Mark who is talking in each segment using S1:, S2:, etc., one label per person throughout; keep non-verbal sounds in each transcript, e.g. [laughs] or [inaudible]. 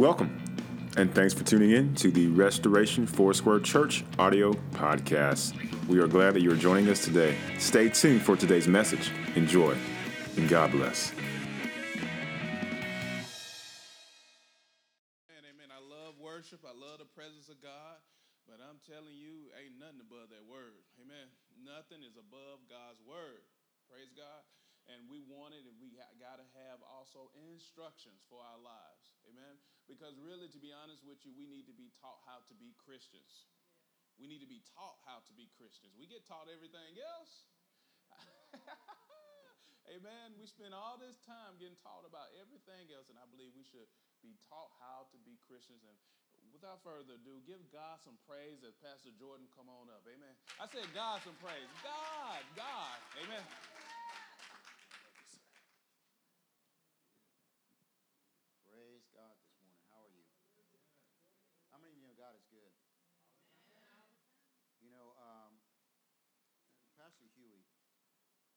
S1: Welcome, and thanks for tuning in to the Restoration Foursquare Church audio podcast. We are glad that you are joining us today. Stay tuned for today's message. Enjoy, and God bless.
S2: Amen. I love worship. I love the presence of God. But I'm telling you, ain't nothing above that word. Amen. Nothing is above God's word. Praise God. And we want it, and we got to have also instructions for our lives. Amen. Because really, to be honest with you, we need to be taught how to be Christians. We need to be taught how to be Christians. We get taught everything else. [laughs] Amen. We spend all this time getting taught about everything else, and I believe we should be taught how to be Christians. And without further ado, give God some praise as Pastor Jordan come on up. Amen. I said God some praise. God, God. Amen.
S3: Praise God this morning. How are you? How many of you know God is good? You know, um, Pastor Huey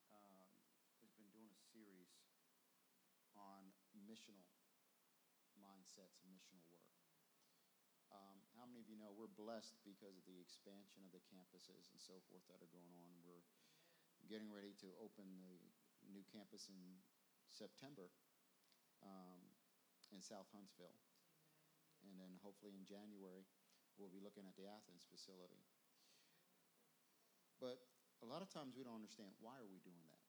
S3: um, has been doing a series on missional mindsets and missional work. Um, how many of you know we're blessed because of the expansion of the campuses and so forth that are going on? We're getting ready to open the new campus in September. Um, in South Huntsville. And then hopefully in January, we'll be looking at the Athens facility. But a lot of times we don't understand why are we doing that?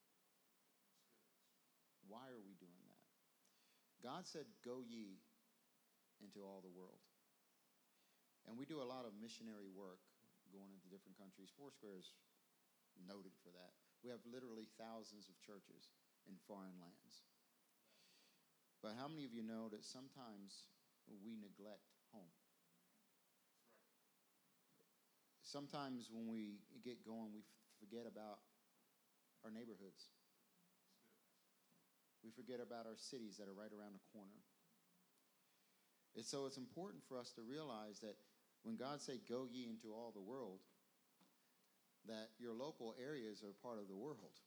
S3: Why are we doing? God said, Go ye into all the world. And we do a lot of missionary work going into different countries. Foursquare is noted for that. We have literally thousands of churches in foreign lands. But how many of you know that sometimes we neglect home? Sometimes when we get going, we forget about our neighborhoods. We forget about our cities that are right around the corner. And so it's important for us to realize that when God said, Go ye into all the world, that your local areas are part of the world.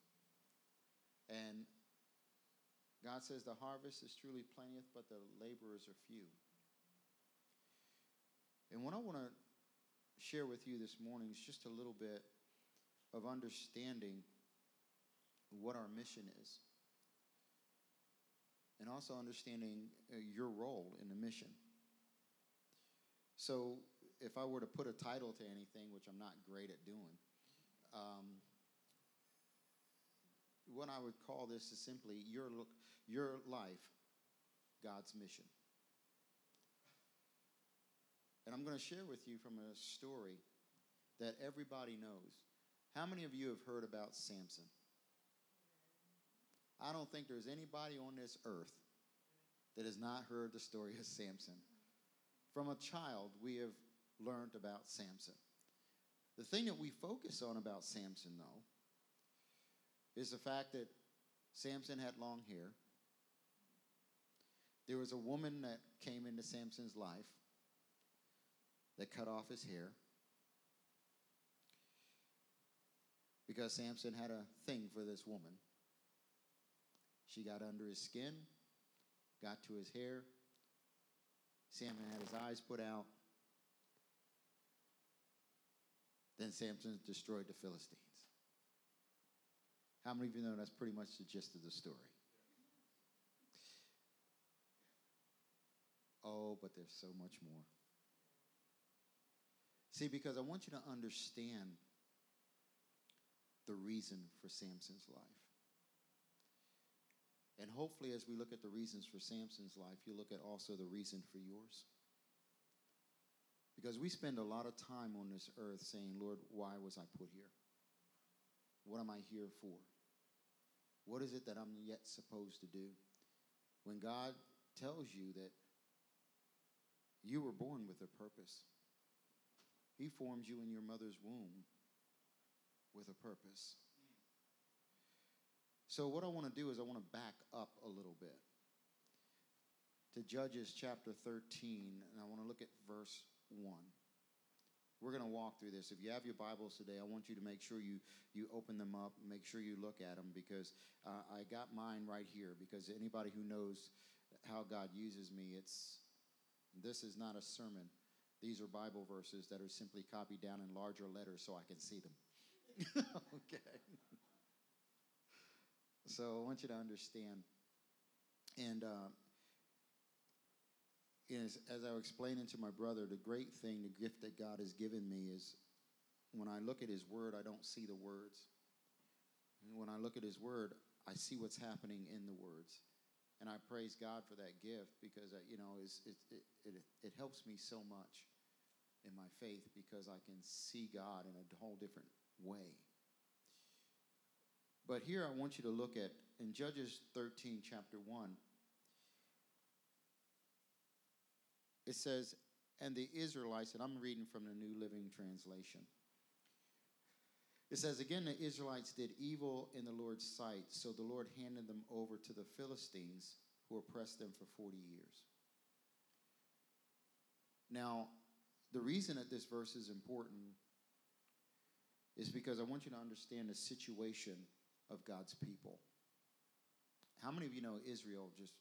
S3: And God says the harvest is truly plenteous, but the laborers are few. And what I want to share with you this morning is just a little bit of understanding what our mission is, and also understanding uh, your role in the mission. So, if I were to put a title to anything, which I'm not great at doing, um, what I would call this is simply your, your life, God's mission. And I'm going to share with you from a story that everybody knows. How many of you have heard about Samson? I don't think there's anybody on this earth that has not heard the story of Samson. From a child, we have learned about Samson. The thing that we focus on about Samson, though, is the fact that Samson had long hair. There was a woman that came into Samson's life that cut off his hair because Samson had a thing for this woman. She got under his skin, got to his hair. Samson had his eyes put out. Then Samson destroyed the Philistines. How many of you know that's pretty much the gist of the story? Oh, but there's so much more. See, because I want you to understand the reason for Samson's life. And hopefully, as we look at the reasons for Samson's life, you look at also the reason for yours. Because we spend a lot of time on this earth saying, Lord, why was I put here? What am I here for? What is it that I'm yet supposed to do? When God tells you that you were born with a purpose, He formed you in your mother's womb with a purpose. So, what I want to do is I want to back up a little bit to Judges chapter 13, and I want to look at verse 1. We're going to walk through this. If you have your Bibles today, I want you to make sure you, you open them up, make sure you look at them, because uh, I got mine right here. Because anybody who knows how God uses me, it's This is not a sermon. These are Bible verses that are simply copied down in larger letters so I can see them. [laughs] okay. So I want you to understand. And uh, as, as I was explaining to my brother, the great thing, the gift that God has given me is when I look at His Word, I don't see the words. And when I look at His Word, I see what's happening in the words. And I praise God for that gift because, uh, you know, it, it, it, it helps me so much in my faith because I can see God in a whole different way. But here I want you to look at in Judges 13, chapter 1. It says, and the Israelites, and I'm reading from the New Living Translation. It says, Again, the Israelites did evil in the Lord's sight, so the Lord handed them over to the Philistines, who oppressed them for 40 years. Now, the reason that this verse is important is because I want you to understand the situation of God's people. How many of you know Israel just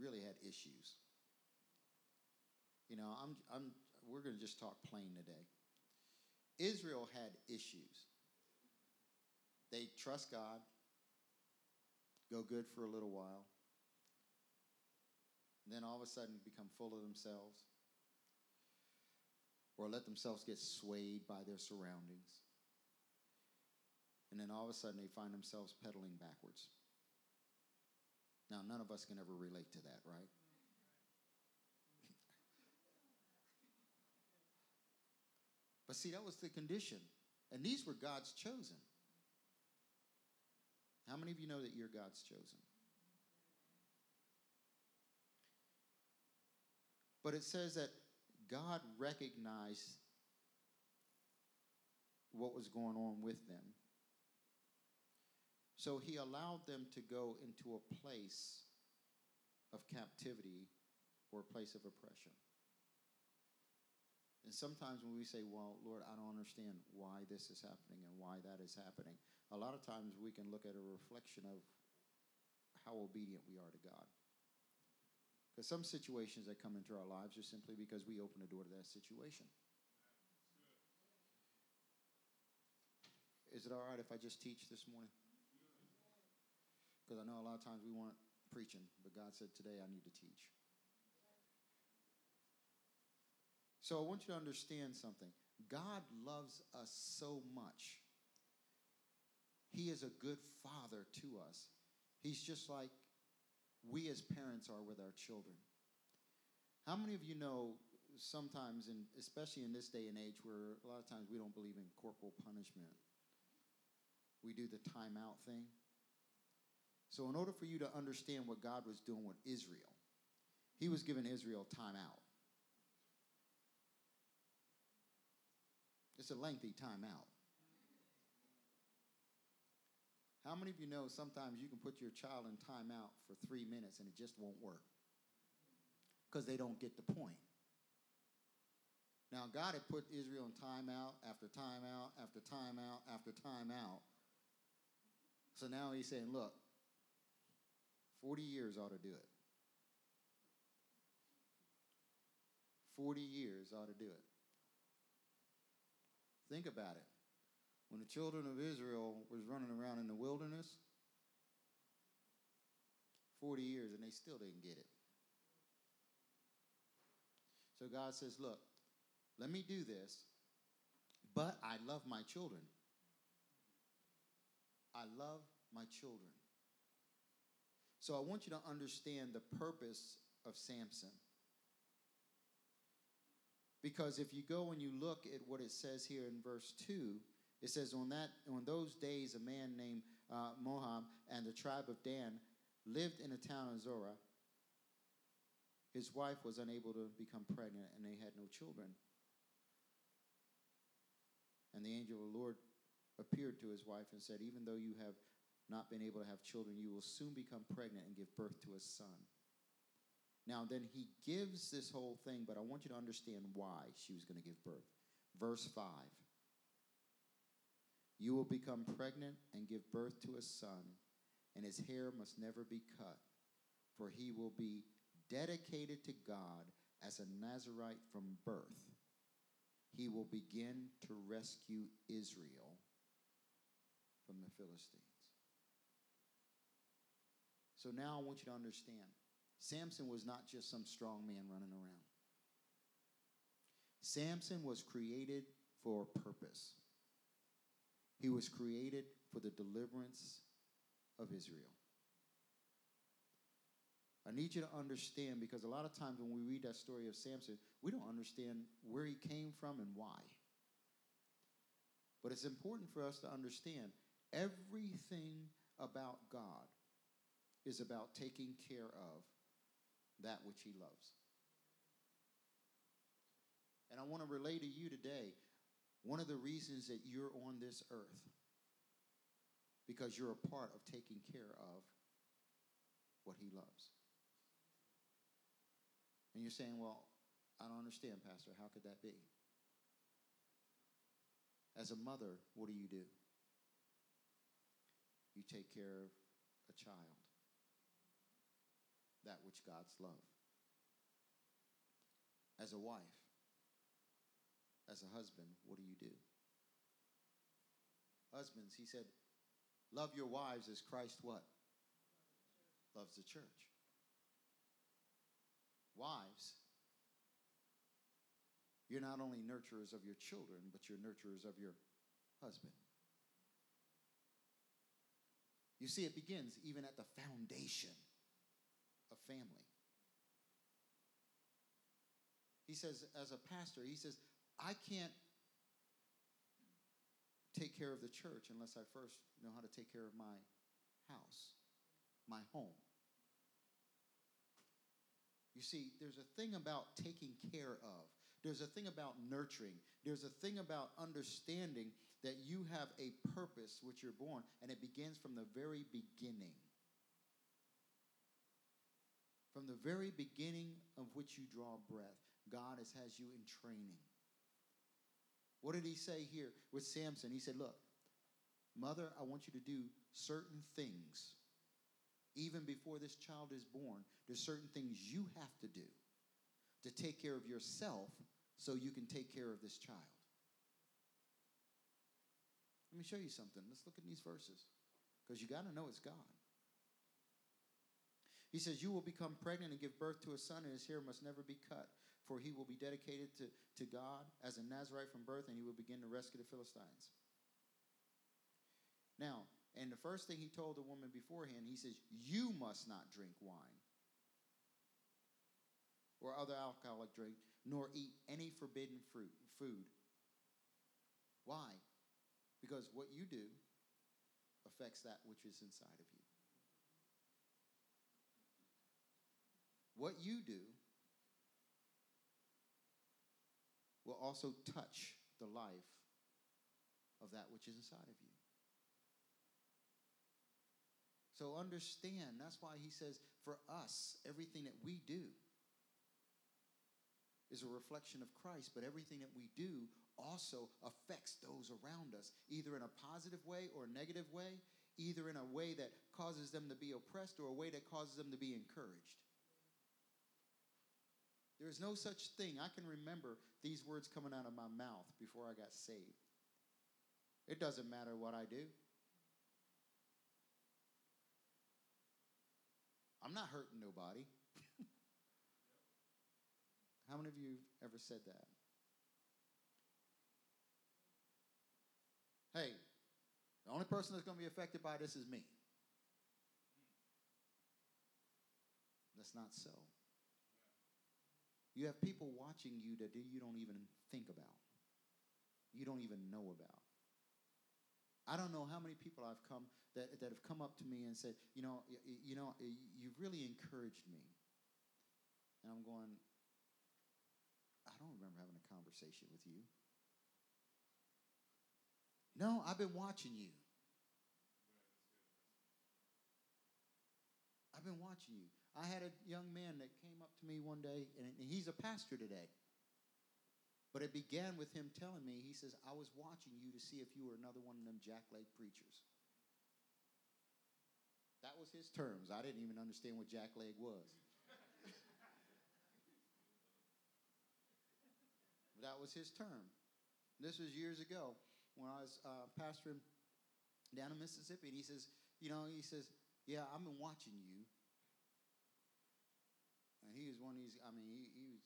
S3: really had issues? You know, I'm, I'm, we're going to just talk plain today. Israel had issues. They trust God, go good for a little while, then all of a sudden become full of themselves or let themselves get swayed by their surroundings. And then all of a sudden they find themselves pedaling backwards. Now, none of us can ever relate to that, right? [laughs] but see, that was the condition. And these were God's chosen. How many of you know that you're God's chosen? But it says that God recognized what was going on with them. So he allowed them to go into a place of captivity or a place of oppression. And sometimes when we say, Well, Lord, I don't understand why this is happening and why that is happening, a lot of times we can look at a reflection of how obedient we are to God. Because some situations that come into our lives are simply because we open the door to that situation. Is it all right if I just teach this morning? Because I know a lot of times we want preaching, but God said, Today I need to teach. So I want you to understand something. God loves us so much. He is a good father to us. He's just like we as parents are with our children. How many of you know sometimes, and especially in this day and age, where a lot of times we don't believe in corporal punishment, we do the timeout thing? So, in order for you to understand what God was doing with Israel, He was giving Israel time out. It's a lengthy time out. How many of you know sometimes you can put your child in timeout for three minutes and it just won't work? Because they don't get the point. Now, God had put Israel in timeout after timeout after timeout after timeout. So now he's saying, look, 40 years ought to do it. 40 years ought to do it. Think about it. When the children of Israel was running around in the wilderness, 40 years and they still didn't get it. So God says, Look, let me do this, but I love my children. I love my children. So I want you to understand the purpose of Samson. Because if you go and you look at what it says here in verse 2, it says, On that on those days, a man named uh, Manoah and the tribe of Dan lived in a town of Zorah. His wife was unable to become pregnant, and they had no children. And the angel of the Lord appeared to his wife and said, Even though you have not been able to have children, you will soon become pregnant and give birth to a son. Now, then he gives this whole thing, but I want you to understand why she was going to give birth. Verse 5 You will become pregnant and give birth to a son, and his hair must never be cut, for he will be dedicated to God as a Nazarite from birth, he will begin to rescue Israel from the Philistines. So now I want you to understand Samson was not just some strong man running around. Samson was created for a purpose. He was created for the deliverance of Israel. I need you to understand because a lot of times when we read that story of Samson, we don't understand where he came from and why. But it's important for us to understand everything about God is about taking care of that which he loves. And I want to relay to you today one of the reasons that you're on this earth because you're a part of taking care of what he loves. And you're saying, well, I don't understand, Pastor. How could that be? As a mother, what do you do? You take care of a child, that which God's love. As a wife, as a husband, what do you do? Husbands, he said, love your wives as Christ what? Loves the church. Wives, you're not only nurturers of your children, but you're nurturers of your husband. You see, it begins even at the foundation of family. He says, as a pastor, he says, I can't take care of the church unless I first know how to take care of my house, my home. You see, there's a thing about taking care of. There's a thing about nurturing. There's a thing about understanding that you have a purpose which you're born, and it begins from the very beginning. From the very beginning of which you draw breath, God has, has you in training. What did he say here with Samson? He said, Look, mother, I want you to do certain things. Even before this child is born, there's certain things you have to do to take care of yourself so you can take care of this child. Let me show you something. Let's look at these verses because you got to know it's God. He says, You will become pregnant and give birth to a son, and his hair must never be cut for he will be dedicated to, to God as a Nazarite from birth, and he will begin to rescue the Philistines. Now, and the first thing he told the woman beforehand, he says, You must not drink wine or other alcoholic drink, nor eat any forbidden fruit, food. Why? Because what you do affects that which is inside of you. What you do will also touch the life of that which is inside of you. So understand, that's why he says, for us, everything that we do is a reflection of Christ, but everything that we do also affects those around us, either in a positive way or a negative way, either in a way that causes them to be oppressed or a way that causes them to be encouraged. There is no such thing. I can remember these words coming out of my mouth before I got saved. It doesn't matter what I do. I'm not hurting nobody. [laughs] How many of you ever said that? Hey, the only person that's going to be affected by this is me. That's not so. You have people watching you that you don't even think about. You don't even know about. I don't know how many people I've come that, that have come up to me and said, you know, you, you know, you've really encouraged me. And I'm going, I don't remember having a conversation with you. No, I've been watching you. I've been watching you. I had a young man that came up to me one day, and he's a pastor today. But it began with him telling me, he says, I was watching you to see if you were another one of them Jack jackleg preachers. That was his terms. I didn't even understand what jackleg was. [laughs] That was his term. This was years ago when I was uh, pastoring down in Mississippi. And he says, You know, he says, Yeah, I've been watching you. And he was one of these, I mean, he, he was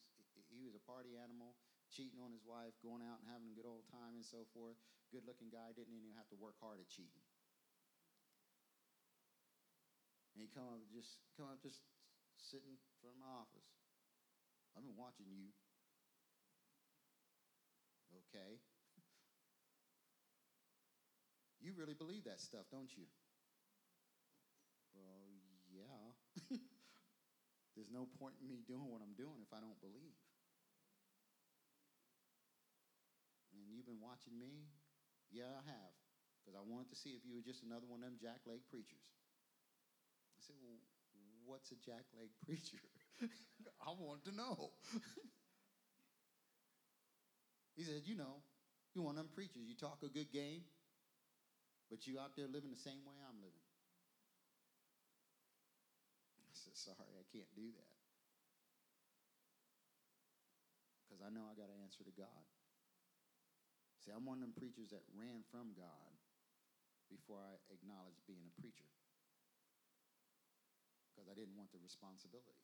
S3: he was a party animal, cheating on his wife, going out and having a good old time and so forth. Good looking guy, didn't even have to work hard at cheating. And he come up just come up just sitting in front of my office. I've been watching you. Okay. [laughs] You really believe that stuff, don't you? Well, yeah. There's no point in me doing what I'm doing if I don't believe. And you've been watching me? Yeah, I have. Because I wanted to see if you were just another one of them Jack jackleg preachers. I said, Well, what's a Jack jackleg [laughs] preacher? I want to know. [laughs] he said, You know, you're one of them preachers. You talk a good game, but you out there living the same way I'm living. I said, Sorry, I can't do that. Because I know I got to answer to God. See, I'm one of them preachers that ran from God before I acknowledged being a preacher. Because I didn't want the responsibility.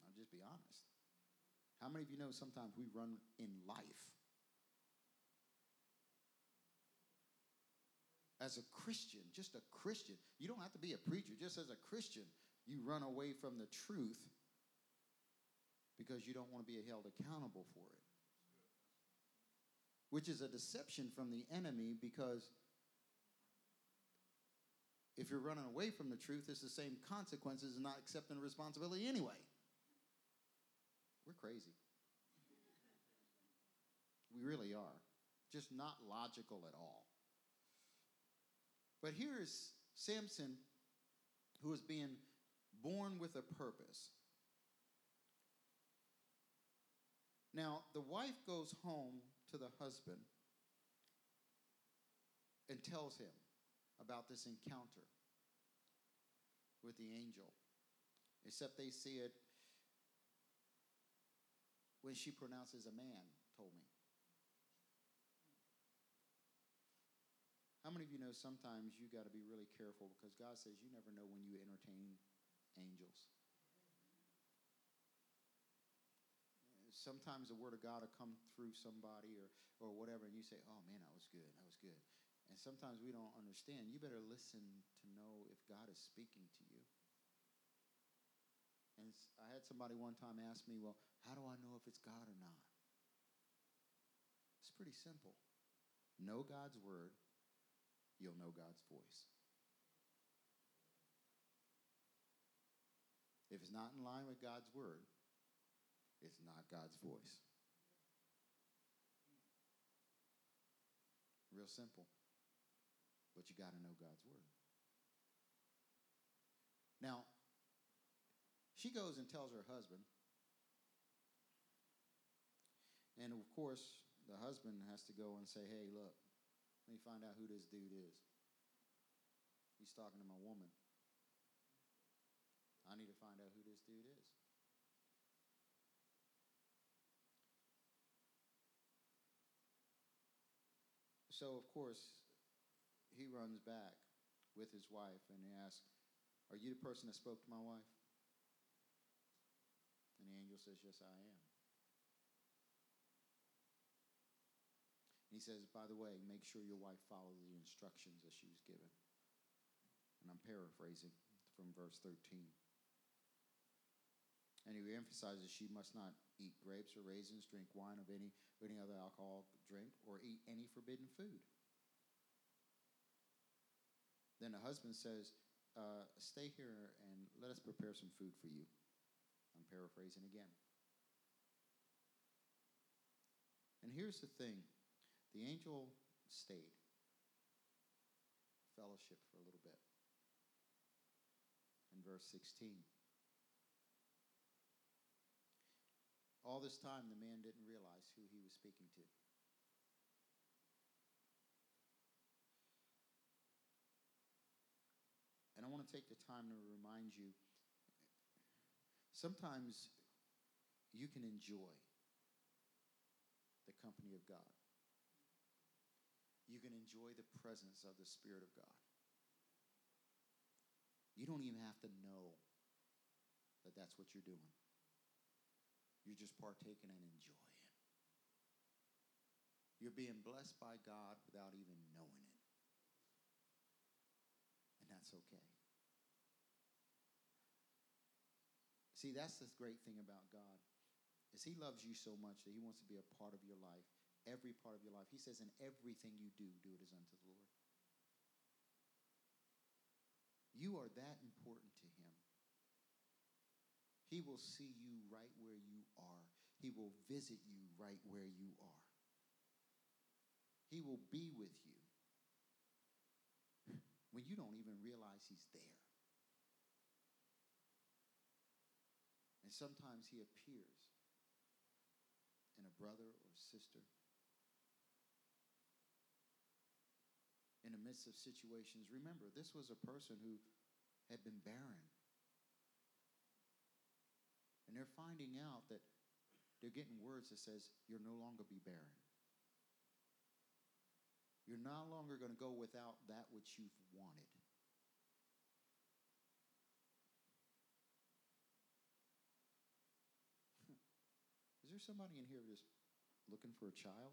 S3: I'll just be honest. How many of you know sometimes we run in life as a Christian, just a Christian? You don't have to be a preacher, just as a Christian, you run away from the truth because you don't want to be held accountable for it which is a deception from the enemy because if you're running away from the truth, it's the same consequences and not accepting responsibility anyway. We're crazy. We really are. Just not logical at all. But here is Samson who is being born with a purpose. Now, the wife goes home to the husband and tells him about this encounter with the angel. Except they see it when she pronounces a man, told me. How many of you know sometimes you got to be really careful because God says you never know when you entertain angels? sometimes the word of God will come through somebody or, or whatever, and you say, oh man, that was good, that was good. And sometimes we don't understand. You better listen to know if God is speaking to you. And I had somebody one time ask me, well, how do I know if it's God or not? It's pretty simple. Know God's word, you'll know God's voice. If it's not in line with God's word, it's not God's voice. Real simple. But you got to know God's word. Now, she goes and tells her husband. And of course, the husband has to go and say, hey, look, let me find out who this dude is. He's talking to my woman. Need to find out who this dude is. so, of course, he runs back with his wife and he asks, Are you the person that spoke to my wife? And the angel says, Yes, I am. And he says, By the way, make sure your wife follows the instructions that she was given. And I'm paraphrasing from verse 13. And he emphasizes she must not eat grapes or raisins, drink wine of any any other alcohol drink, or eat any forbidden food. Then the husband says, uh, Stay here and let us prepare some food for you. I'm paraphrasing again. And here's the thing the angel stayed, fellowship for a little bit. In verse 16. All this time, the man didn't realize who he was speaking to. And I want to take the time to remind you sometimes you can enjoy the company of God. You can enjoy the presence of the Spirit of God. You don't even have to know that that's what you're doing. You're just partaking and enjoying. You're being blessed by God without even knowing it. And that's okay. See, that's the great thing about God. Is he loves you so much that he wants to be a part of your life, every part of your life. He says, in everything you do, do it as unto the Lord. You are that important to him. He will see you right where you. He will visit you right where you are. He will be with you when you don't even realize he's there. And sometimes he appears in a brother or sister in the midst of situations. Remember, this was a person who had been barren. And they're finding out that they're getting words that says, you'll no longer be barren. You're no longer going to go without that which you've wanted. [laughs] Is there somebody in here just looking for a child?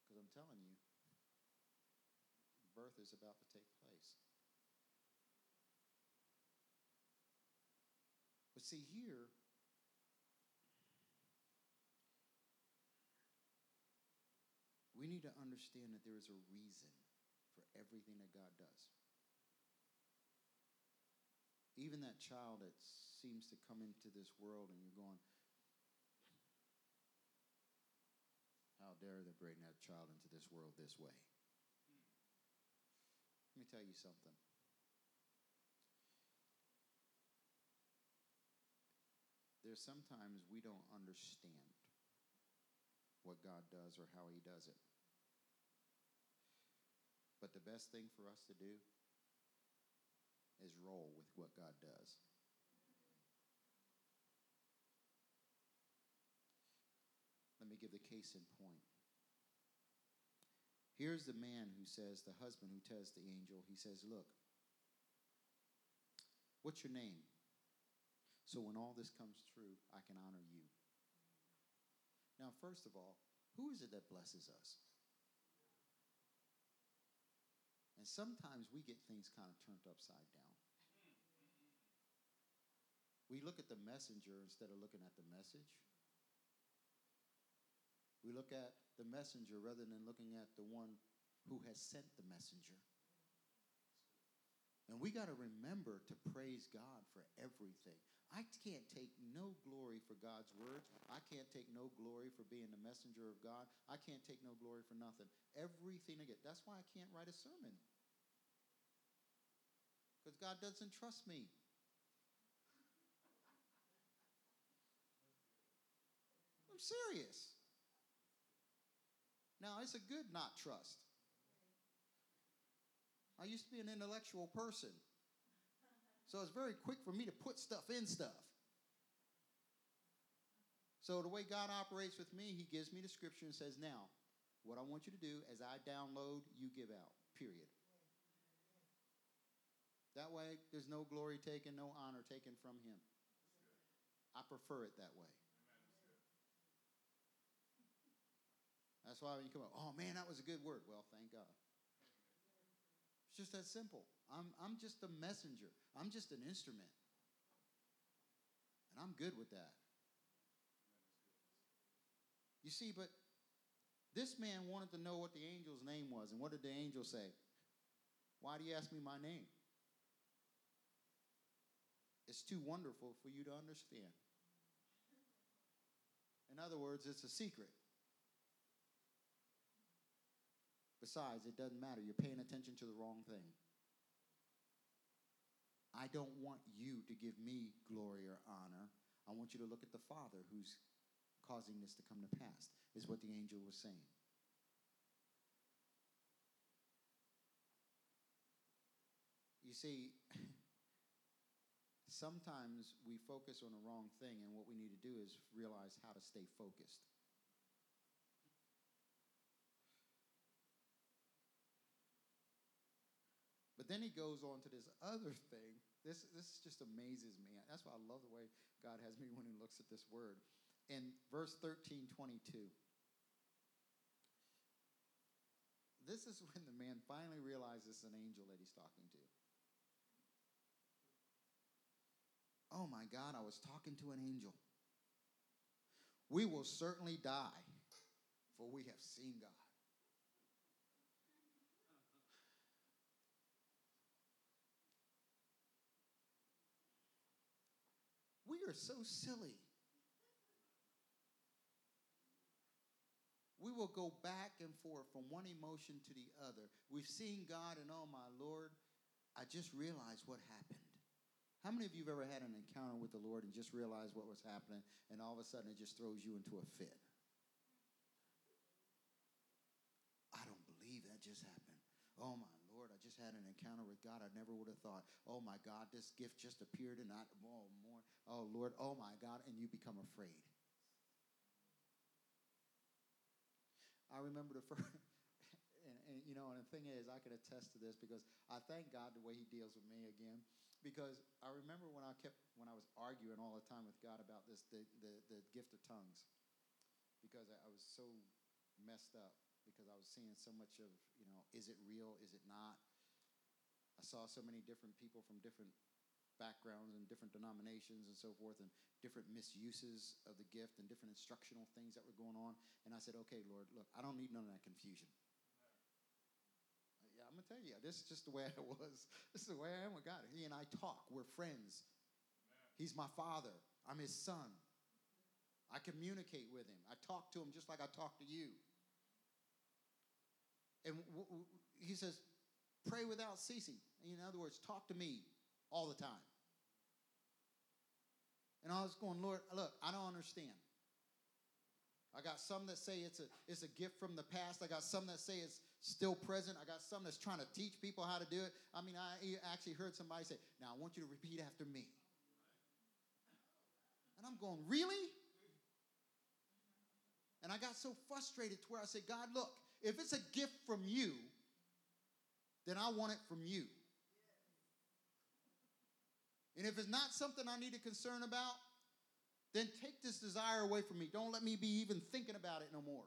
S3: Because I'm telling you, birth is about to take place. But see, here, we need to understand that there is a reason for everything that God does. Even that child that seems to come into this world and you're going, how dare they bring that child into this world this way? Let me tell you something. There's sometimes we don't understand what God does or how He does it. But the best thing for us to do is roll with what God does. Let me give the case in point. Here's the man who says, the husband who tells the angel, he says, Look, what's your name? So when all this comes true, I can honor you. Now, first of all, who is it that blesses us? And sometimes we get things kind of turned upside down. We look at the messenger instead of looking at the message. We look at the messenger rather than looking at the one who has sent the messenger. And we got to remember to praise God for everything. I can't take no glory for God's words. I can't take no glory for being the messenger of God. I can't take no glory for nothing. Everything I get. That's why I can't write a sermon. Because God doesn't trust me. I'm serious. Now, it's a good not trust. I used to be an intellectual person. So it's very quick for me to put stuff in stuff. So the way God operates with me, He gives me the scripture and says, Now, what I want you to do as I download, you give out. Period. That way, there's no glory taken, no honor taken from Him. I prefer it that way. That's why when you come up, oh man, that was a good word. Well, thank God. It's just that simple. I'm, I'm just a messenger, I'm just an instrument. And I'm good with that. You see, but this man wanted to know what the angel's name was. And what did the angel say? Why do you ask me my name? It's too wonderful for you to understand. In other words, it's a secret. Besides, it doesn't matter. You're paying attention to the wrong thing. I don't want you to give me glory or honor. I want you to look at the Father who's causing this to come to pass, is what the angel was saying. You see, [laughs] sometimes we focus on the wrong thing, and what we need to do is realize how to stay focused. But then he goes on to this other thing. This, this just amazes me. That's why I love the way God has me [laughs] when he looks at this word. In verse 13, 22. This is when the man finally realizes it's an angel that he's talking to. Oh my God, I was talking to an angel. We will certainly die, for we have seen God. Are so silly. We will go back and forth from one emotion to the other. We've seen God, and oh my Lord, I just realized what happened. How many of you have ever had an encounter with the Lord and just realized what was happening, and all of a sudden it just throws you into a fit? I don't believe that just happened. Oh my just had an encounter with God. I never would have thought, oh my God, this gift just appeared and I, oh more, oh Lord, oh my God, and you become afraid. I remember the [laughs] first, and, and you know, and the thing is, I can attest to this because I thank God the way He deals with me again because I remember when I kept when I was arguing all the time with God about this the the, the gift of tongues because I, I was so messed up because I was seeing so much of you know is it real is it not saw so many different people from different backgrounds and different denominations and so forth and different misuses of the gift and different instructional things that were going on and I said okay Lord look I don't need none of that confusion Yeah, I'm gonna tell you, this is just the way [laughs] I was. This is the way I am with God. He and I talk. We're friends. He's my father. I'm his son. I communicate with him. I talk to him just like I talk to you. And w- w- he says, pray without ceasing. In other words, talk to me all the time. And I was going, Lord, look, I don't understand. I got some that say it's a, it's a gift from the past. I got some that say it's still present. I got some that's trying to teach people how to do it. I mean, I actually heard somebody say, Now I want you to repeat after me. And I'm going, Really? And I got so frustrated to where I said, God, look, if it's a gift from you, then I want it from you. And if it's not something I need to concern about, then take this desire away from me. Don't let me be even thinking about it no more.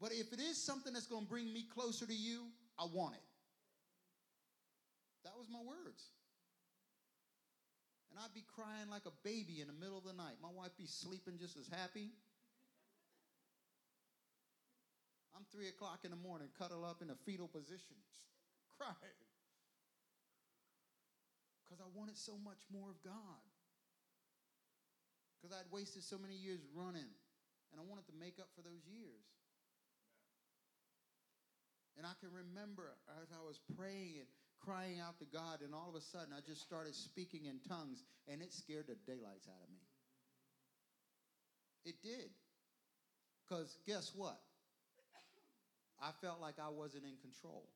S3: But if it is something that's going to bring me closer to you, I want it. That was my words. And I'd be crying like a baby in the middle of the night. My wife be sleeping just as happy. I'm three o'clock in the morning, cuddle up in a fetal position, [laughs] crying because I wanted so much more of God. Because I'd wasted so many years running, and I wanted to make up for those years. And I can remember as I was praying and crying out to God, and all of a sudden I just started speaking in tongues, and it scared the daylights out of me. It did. Because guess what? I felt like I wasn't in control.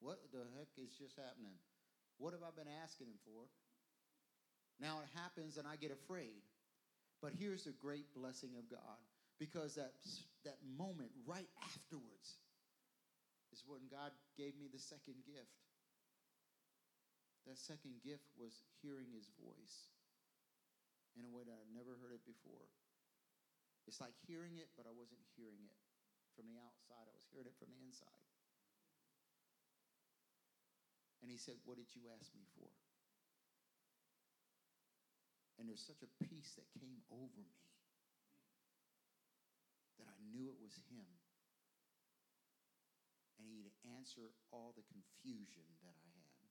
S3: What the heck is just happening? What have I been asking him for? Now it happens and I get afraid. But here's the great blessing of God because that, that moment right afterwards is when God gave me the second gift. That second gift was hearing his voice in a way that I'd never heard it before. It's like hearing it, but I wasn't hearing it from the outside, I was hearing it from the inside. And he said, What did you ask me for? And there's such a peace that came over me that I knew it was him. And he'd answer all the confusion that I had.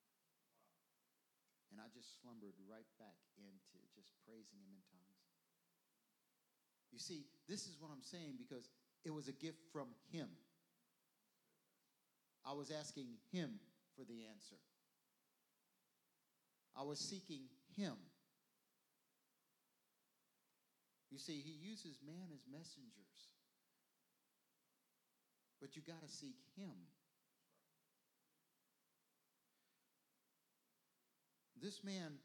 S3: And I just slumbered right back into just praising him in tongues. You see, this is what I'm saying because it was a gift from him. I was asking him for the answer. I was seeking him. You see, he uses man as messengers. But you got to seek him. this man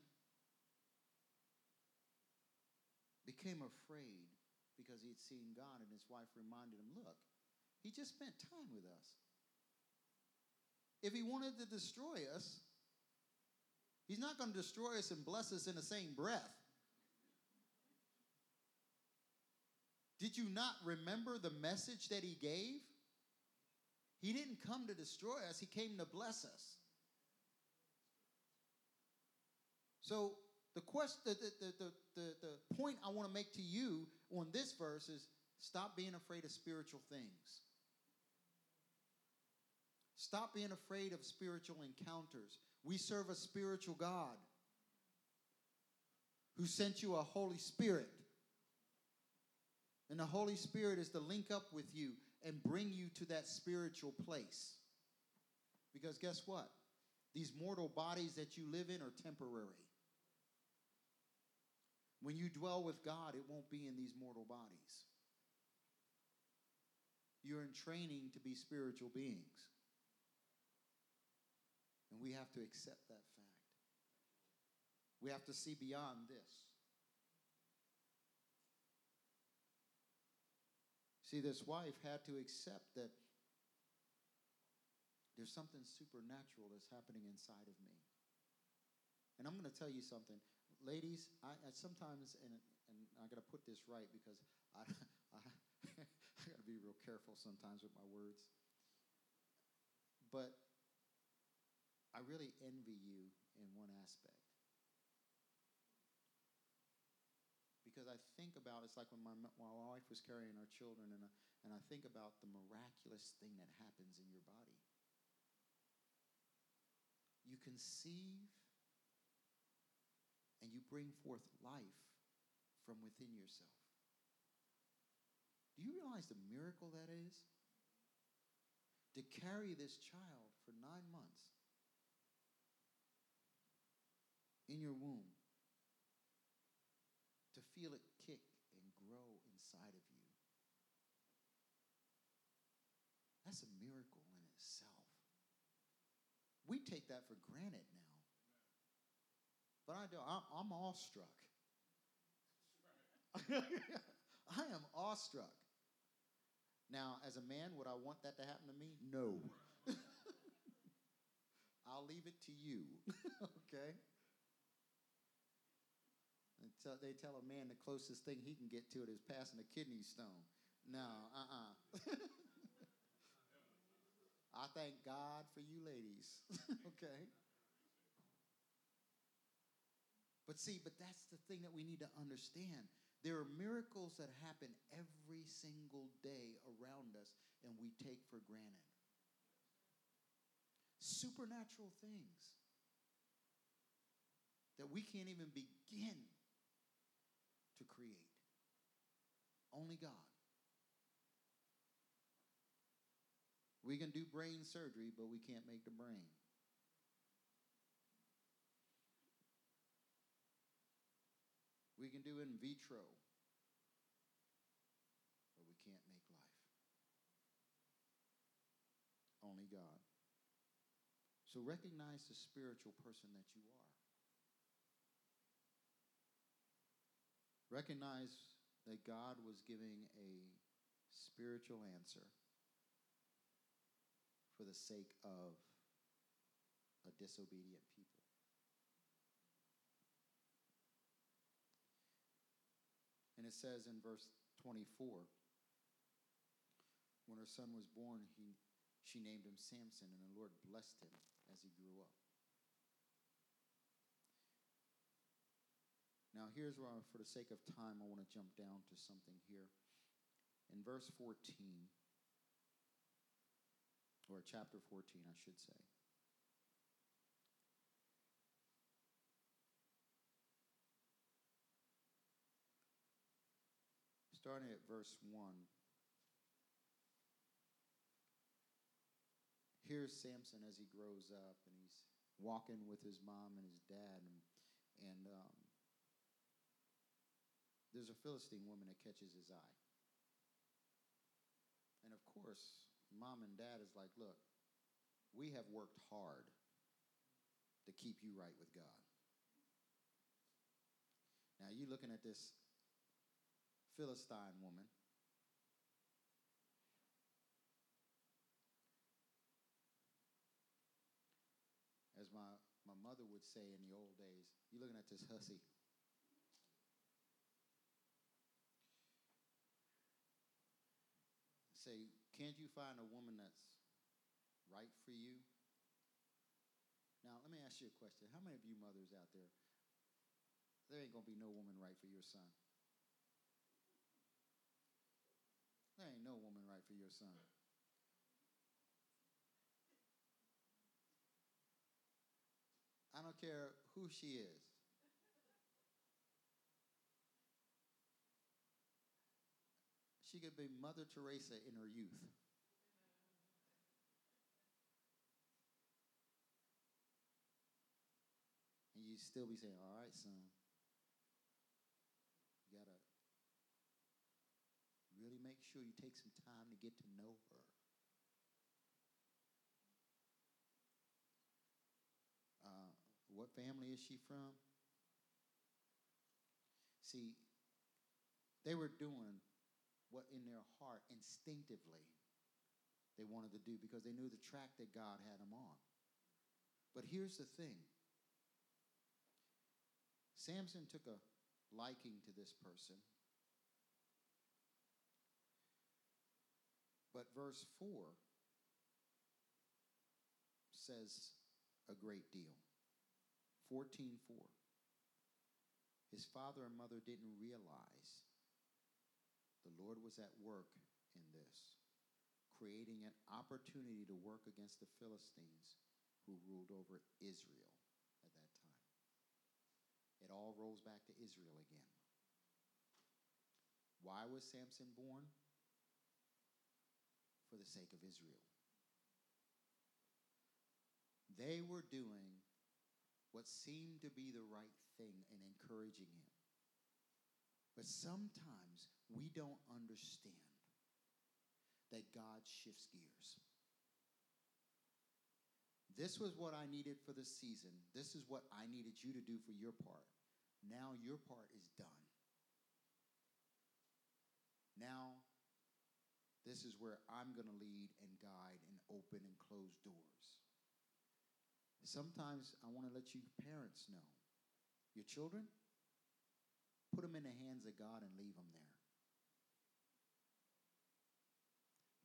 S3: became afraid because he'd seen God, and his wife reminded him, Look, he just spent time with us. If he wanted to destroy us, he's not going to destroy us and bless us in the same breath. Did you not remember the message that he gave? He didn't come to destroy us, he came to bless us. So, the, question, the, the, the, the, the point I want to make to you on this verse is stop being afraid of spiritual things. Stop being afraid of spiritual encounters. We serve a spiritual God who sent you a Holy Spirit. And the Holy Spirit is to link up with you and bring you to that spiritual place. Because guess what? These mortal bodies that you live in are temporary. When you dwell with God, it won't be in these mortal bodies. You're in training to be spiritual beings. And we have to accept that fact. We have to see beyond this. See, this wife had to accept that there's something supernatural that's happening inside of me. And I'm going to tell you something. Ladies, I, I sometimes, and, and I got to put this right because I, [laughs] I, [laughs] I got to be real careful sometimes with my words. But I really envy you in one aspect. Because I think about it's like when my, my wife was carrying our children, and, I, and I think about the miraculous thing that happens in your body. You conceive and you bring forth life from within yourself. Do you realize the miracle that is? To carry this child for nine months in your womb, to feel it kick and grow inside of you. That's a miracle in itself. We take that for granted now. But I do. I'm, I'm awestruck. [laughs] I am awestruck. Now, as a man, would I want that to happen to me? No. [laughs] I'll leave it to you. [laughs] okay? Until they tell a man the closest thing he can get to it is passing a kidney stone. No, uh uh [laughs] I thank God for you ladies. [laughs] okay? But see, but that's the thing that we need to understand. There are miracles that happen every single day around us and we take for granted. Supernatural things that we can't even begin to create. Only God. We can do brain surgery, but we can't make the brain. We can do in vitro, but we can't make life. Only God. So recognize the spiritual person that you are. Recognize that God was giving a spiritual answer for the sake of a disobedient people. And it says in verse 24 when her son was born, he, she named him Samson, and the Lord blessed him as he grew up. Now, here's where, for the sake of time, I want to jump down to something here. In verse 14, or chapter 14, I should say. starting at verse 1. Here's Samson as he grows up and he's walking with his mom and his dad, and, and um, there's a Philistine woman that catches his eye. And of course, mom and dad is like, look, we have worked hard to keep you right with God. Now you're looking at this Philistine woman. As my, my mother would say in the old days, you're looking at this hussy. Say, can't you find a woman that's right for you? Now, let me ask you a question. How many of you mothers out there, there ain't going to be no woman right for your son? There ain't no woman right for your son. I don't care who she is. She could be Mother Teresa in her youth. And you still be saying, all right, son, you got to really make sure you take some time to get to know her. Uh, what family is she from? See, they were doing what in their heart instinctively they wanted to do because they knew the track that God had them on. But here's the thing Samson took a liking to this person. But verse 4 says a great deal. 14:4. His father and mother didn't realize the Lord was at work in this, creating an opportunity to work against the Philistines who ruled over Israel at that time. It all rolls back to Israel again. Why was Samson born? For the sake of Israel. They were doing what seemed to be the right thing and encouraging him. But sometimes we don't understand that God shifts gears. This was what I needed for the season. This is what I needed you to do for your part. Now your part is done. Now, this is where I'm going to lead and guide and open and close doors. Sometimes I want to let you parents know your children, put them in the hands of God and leave them there.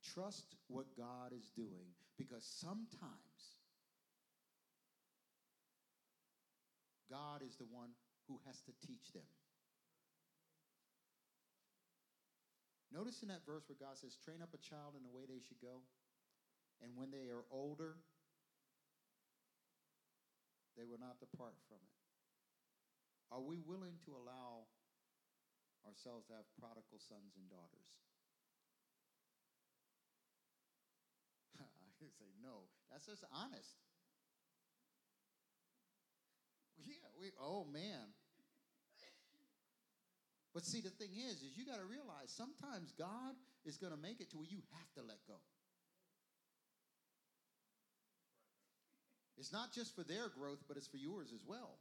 S3: Trust what God is doing because sometimes God is the one who has to teach them. Notice in that verse where God says, train up a child in the way they should go, and when they are older, they will not depart from it. Are we willing to allow ourselves to have prodigal sons and daughters? [laughs] I say no. That's just honest. Yeah, we oh man. But see the thing is is you got to realize sometimes God is going to make it to where you have to let go. It's not just for their growth, but it's for yours as well.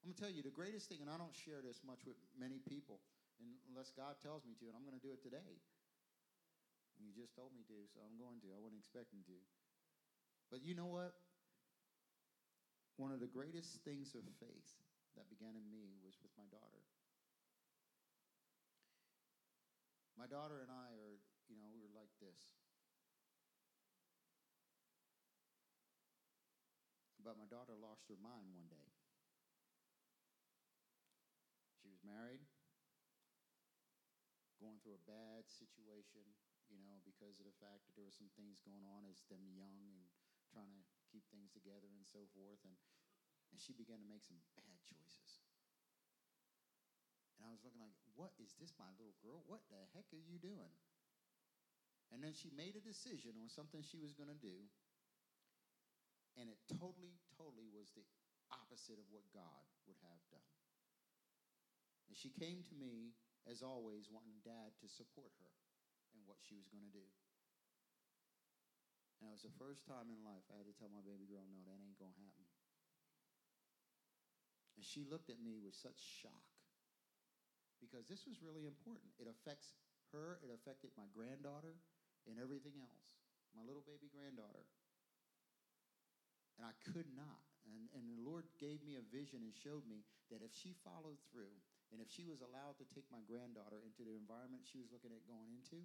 S3: I'm going to tell you the greatest thing, and I don't share this much with many people unless God tells me to, and I'm going to do it today. You just told me to, so I'm going to. I wasn't expecting to. But you know what? One of the greatest things of faith that began in me was with my daughter. My daughter and I are, you know, we were like this. But my daughter lost her mind one day. She was married, going through a bad situation, you know, because of the fact that there were some things going on as them young and trying to keep things together and so forth. And, and she began to make some bad choices. And I was looking like, what is this, my little girl? What the heck are you doing? And then she made a decision on something she was going to do. And it totally, totally was the opposite of what God would have done. And she came to me, as always, wanting dad to support her in what she was going to do. And it was the first time in life I had to tell my baby girl, no, that ain't going to happen. And she looked at me with such shock because this was really important. It affects her, it affected my granddaughter, and everything else, my little baby granddaughter. And I could not. And, and the Lord gave me a vision and showed me that if she followed through and if she was allowed to take my granddaughter into the environment she was looking at going into,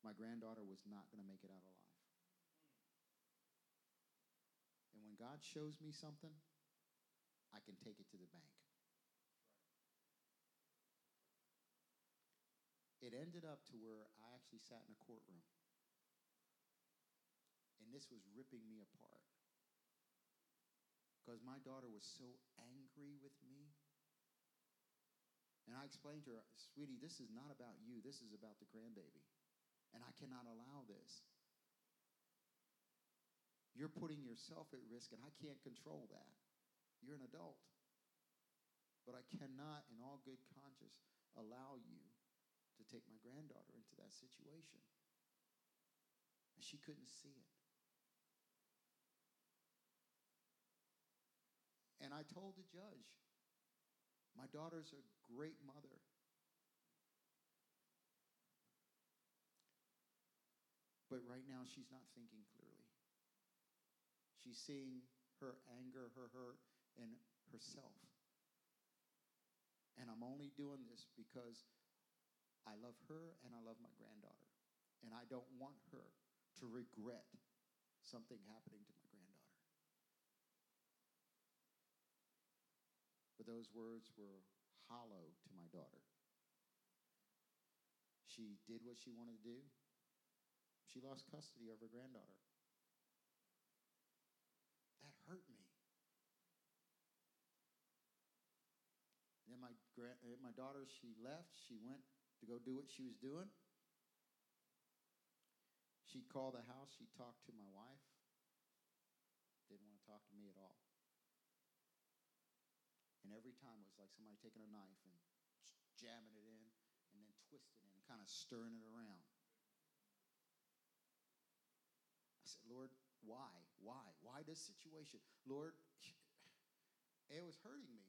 S3: my granddaughter was not going to make it out alive. And when God shows me something, I can take it to the bank. It ended up to where I actually sat in a courtroom. And this was ripping me apart. Because my daughter was so angry with me. And I explained to her, sweetie, this is not about you. This is about the grandbaby. And I cannot allow this. You're putting yourself at risk, and I can't control that. You're an adult. But I cannot, in all good conscience, allow you to take my granddaughter into that situation. And she couldn't see it. And I told the judge, my daughter's a great mother. But right now, she's not thinking clearly. She's seeing her anger, her hurt, and herself. And I'm only doing this because I love her and I love my granddaughter. And I don't want her to regret something happening to my granddaughter. But those words were hollow to my daughter. She did what she wanted to do. She lost custody of her granddaughter. That hurt me. Then my grand, eh, my daughter, she left. She went to go do what she was doing. She called the house. She talked to my wife. Didn't want to talk to me at all. And every time it was like somebody taking a knife and jamming it in and then twisting it and kind of stirring it around. I said, Lord, why? Why? Why this situation? Lord, it was hurting me.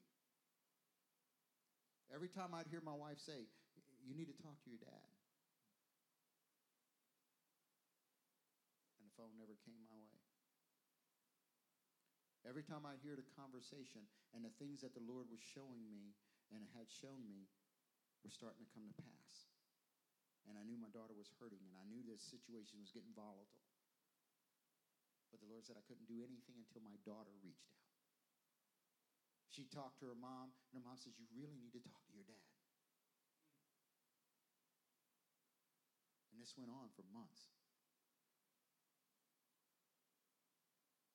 S3: Every time I'd hear my wife say, You need to talk to your dad. And the phone never came my way. Every time I hear the conversation and the things that the Lord was showing me and had shown me were starting to come to pass. And I knew my daughter was hurting, and I knew this situation was getting volatile. But the Lord said I couldn't do anything until my daughter reached out. She talked to her mom, and her mom says, You really need to talk to your dad. And this went on for months.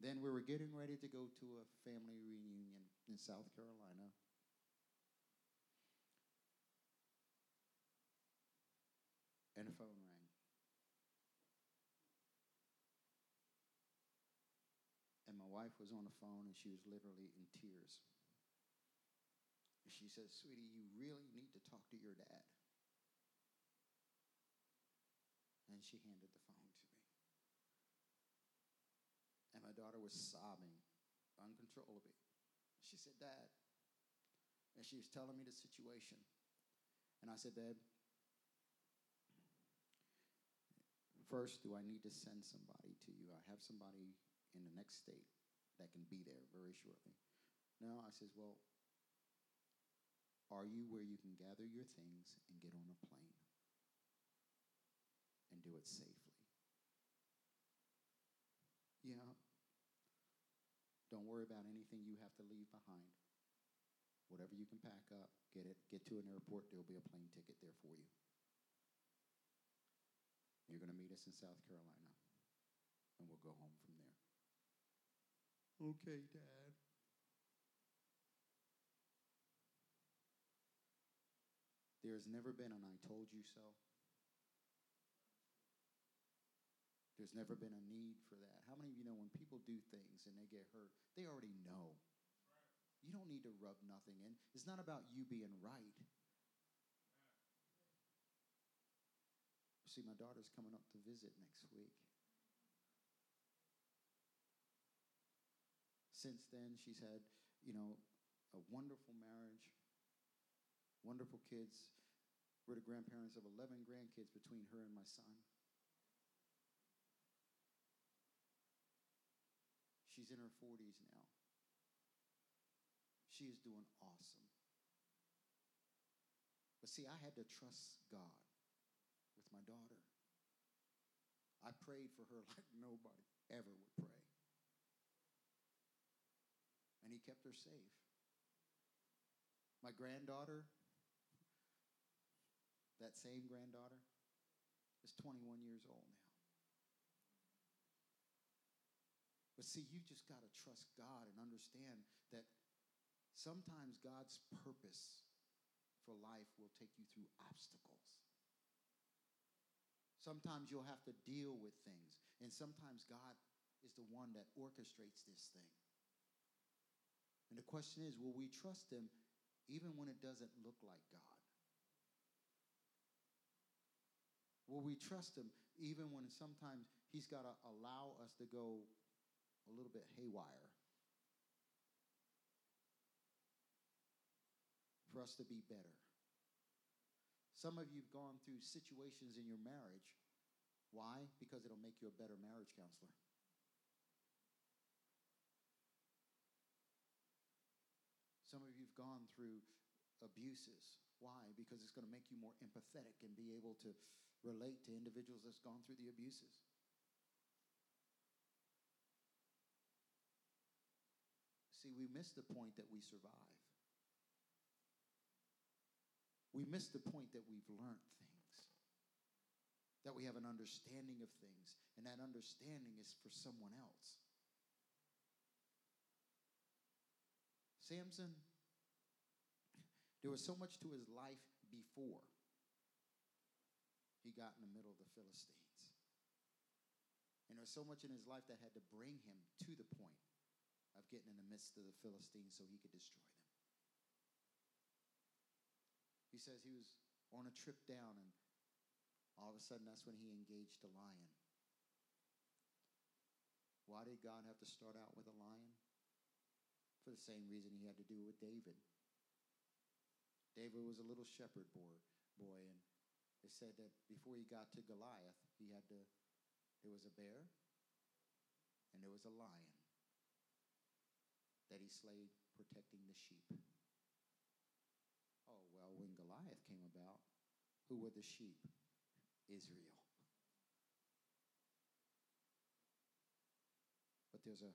S3: Then we were getting ready to go to a family reunion in South Carolina. And a phone rang. And my wife was on the phone and she was literally in tears. She said, Sweetie, you really need to talk to your dad. And she handed the phone to me. And my daughter was sobbing uncontrollably. She said, Dad. And she was telling me the situation. And I said, Babe, first, do I need to send somebody to you? I have somebody in the next state that can be there very shortly. No, I says, Well, are you where you can gather your things and get on a plane and do it safely? Yeah. Don't worry about anything you have to leave behind. Whatever you can pack up, get it, get to an airport, there'll be a plane ticket there for you. You're going to meet us in South Carolina, and we'll go home from there. Okay, Dad. There's never been an I told you so. There's never been a need for that. How many of you know when people do things and they get hurt, they already know? You don't need to rub nothing in. It's not about you being right. See, my daughter's coming up to visit next week. Since then, she's had you know, a wonderful marriage, wonderful kids. We're the grandparents of 11 grandkids between her and my son. She's in her 40s now. She is doing awesome. But see, I had to trust God with my daughter. I prayed for her [laughs] like nobody ever would pray. And he kept her safe. My granddaughter, that same granddaughter, is 21 years old now. But see, you just got to trust God and understand that sometimes God's purpose for life will take you through obstacles. Sometimes you'll have to deal with things, and sometimes God is the one that orchestrates this thing. And the question is will we trust Him even when it doesn't look like God? Will we trust Him even when sometimes He's got to allow us to go a little bit haywire? For us to be better. Some of you have gone through situations in your marriage. Why? Because it'll make you a better marriage counselor. Some of you have gone through abuses. Why? Because it's going to make you more empathetic and be able to relate to individuals that's gone through the abuses. See, we miss the point that we survive. We miss the point that we've learned things, that we have an understanding of things, and that understanding is for someone else. Samson, there was so much to his life before he got in the middle of the Philistines. And there was so much in his life that had to bring him to the point of getting in the midst of the Philistines so he could destroy them. He says he was on a trip down, and all of a sudden, that's when he engaged a lion. Why did God have to start out with a lion? for the same reason he had to do with David. David was a little shepherd boy, boy, and it said that before he got to Goliath, he had to, there was a bear and there was a lion that he slayed protecting the sheep. Oh, well, when Goliath came about, who were the sheep? Israel. But there's a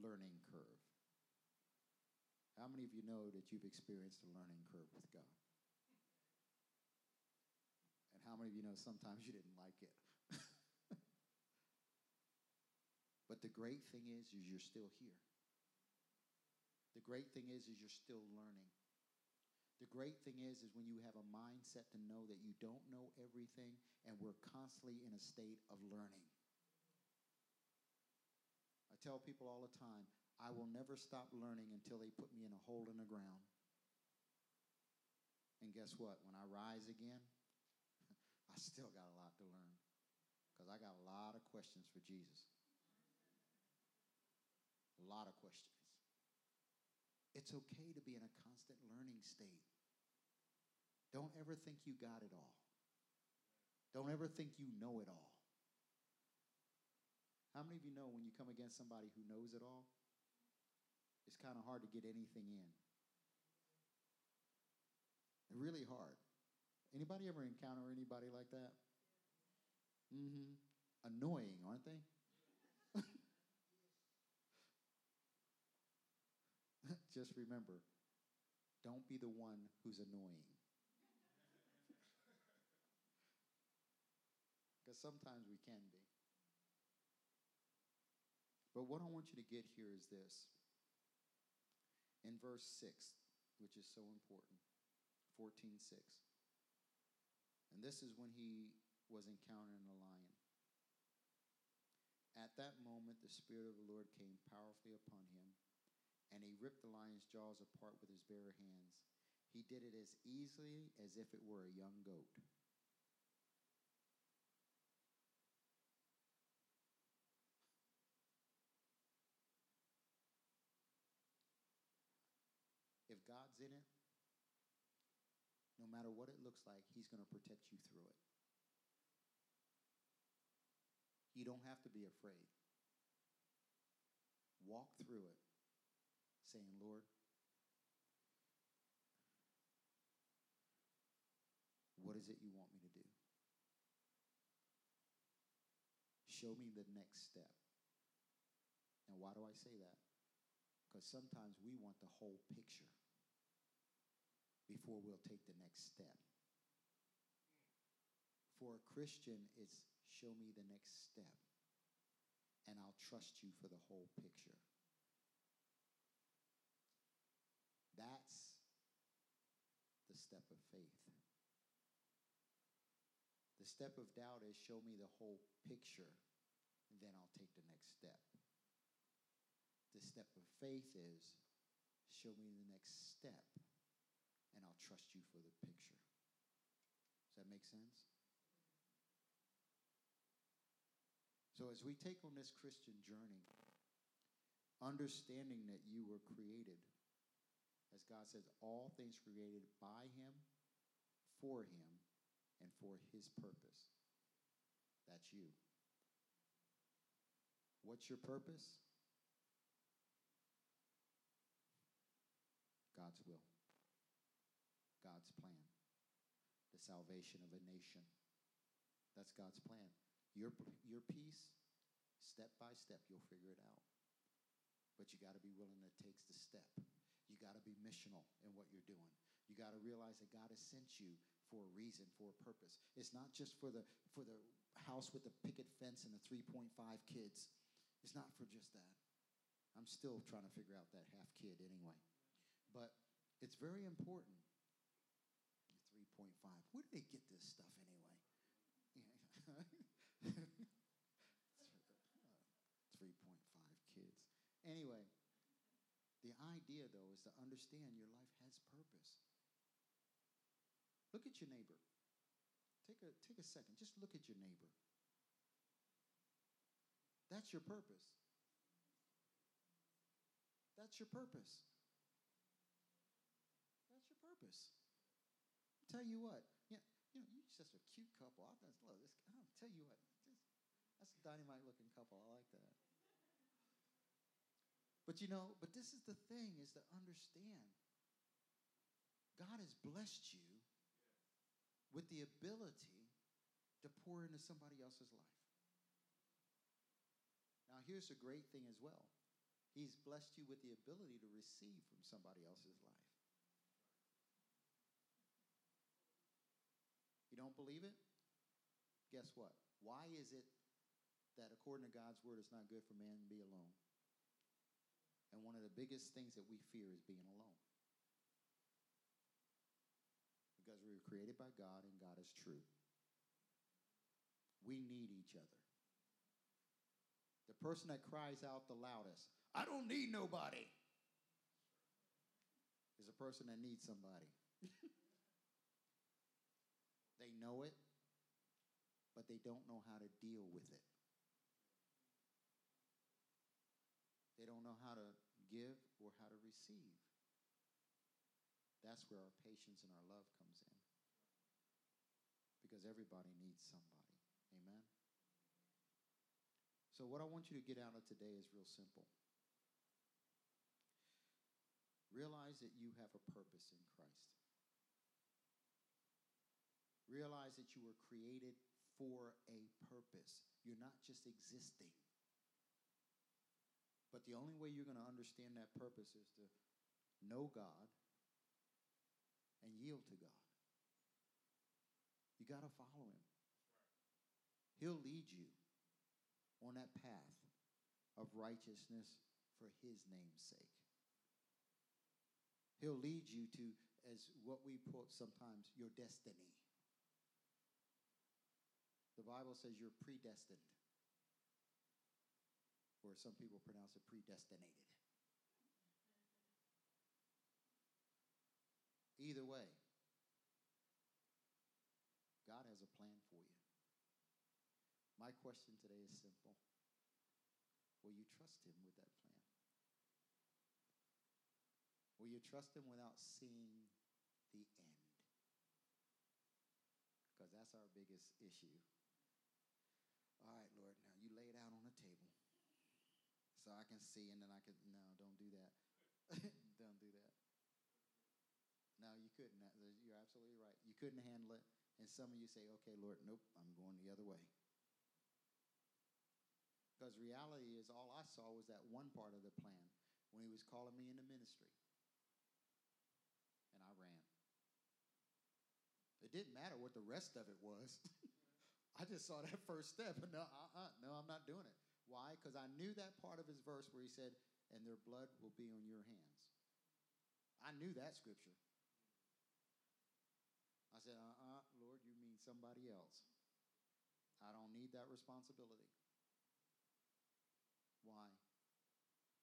S3: learning curve. How many of you know that you've experienced a learning curve with God? And how many of you know sometimes you didn't like it? [laughs] but the great thing is, is you're still here. The great thing is, is you're still learning. The great thing is, is when you have a mindset to know that you don't know everything, and we're constantly in a state of learning. I tell people all the time, I will never stop learning until they put me in a hole in the ground. And guess what? When I rise again, [laughs] I still got a lot to learn because I got a lot of questions for Jesus. A lot of questions. It's okay to be in a constant learning state. Don't ever think you got it all. Don't ever think you know it all. How many of you know when you come against somebody who knows it all, it's kind of hard to get anything in. Really hard. Anybody ever encounter anybody like that? Mm-hmm. Annoying, aren't they? Just remember, don't be the one who's annoying. [laughs] Because sometimes we can be. But what I want you to get here is this in verse 6, which is so important 14 6. And this is when he was encountering a lion. At that moment, the Spirit of the Lord came powerfully upon him, and he ripped the lion's jaws apart with his bare hands. He did it as easily as if it were a young goat. if God's in it, no matter what it looks like, He's going to protect you through it. You don't have to be afraid. Walk through it saying, Lord, what is it you want me to do? Show me the next step. And why do I say that? Because sometimes we want the whole picture before we'll take the next step. For a Christian, it's show me the next step, and I'll trust you for the whole picture. That's the step of faith. The step of doubt is show me the whole picture, and then I'll take the next step. The step of faith is show me the next step, and I'll trust you for the picture. Does that make sense? So, as we take on this Christian journey, understanding that you were created, as God says, all things created by Him, for Him, and for His purpose. That's you. What's your purpose? God's will, God's plan, the salvation of a nation. That's God's plan. Your, your piece, step by step, you'll figure it out. But you got to be willing to take the step. You got to be missional in what you're doing. You got to realize that God has sent you for a reason, for a purpose. It's not just for the for the house with the picket fence and the 3.5 kids. It's not for just that. I'm still trying to figure out that half kid anyway. But it's very important. 3.5. Where do they get this stuff anyway? [laughs] 3.5 kids. Anyway, idea, though, is to understand your life has purpose. Look at your neighbor. Take a, take a second. Just look at your neighbor. That's your purpose. That's your purpose. That's your purpose. I'll tell you what, you know, you know, you're just a cute couple. Just love this. I'll tell you what, just, that's a dynamite looking couple. I like that. But you know, but this is the thing is to understand God has blessed you with the ability to pour into somebody else's life. Now, here's a great thing as well He's blessed you with the ability to receive from somebody else's life. You don't believe it? Guess what? Why is it that according to God's word, it's not good for man to be alone? And one of the biggest things that we fear is being alone. Because we were created by God and God is true. We need each other. The person that cries out the loudest, I don't need nobody, is a person that needs somebody. [laughs] they know it, but they don't know how to deal with it. They don't know how to give or how to receive. That's where our patience and our love comes in. Because everybody needs somebody. Amen? So, what I want you to get out of today is real simple. Realize that you have a purpose in Christ. Realize that you were created for a purpose. You're not just existing. But the only way you're going to understand that purpose is to know God and yield to God. You got to follow Him. He'll lead you on that path of righteousness for His name's sake. He'll lead you to, as what we put sometimes, your destiny. The Bible says you're predestined, or some people pronounce it predestinated. Either way, God has a plan for you. My question today is simple Will you trust Him with that plan? Will you trust Him without seeing the end? Because that's our biggest issue. All right, Lord, now you lay it out on the table so I can see, and then I can. No, don't do that. [laughs] don't do that. No, you couldn't. You're absolutely right. You couldn't handle it. And some of you say, okay, Lord, nope, I'm going the other way. Because reality is, all I saw was that one part of the plan when he was calling me into ministry. And I ran. It didn't matter what the rest of it was. [laughs] I just saw that first step. [laughs] No, uh-uh, no, I'm not doing it. Why? Because I knew that part of his verse where he said, and their blood will be on your hands. I knew that scripture. I said, uh uh-uh, uh Lord, you mean somebody else. I don't need that responsibility. Why?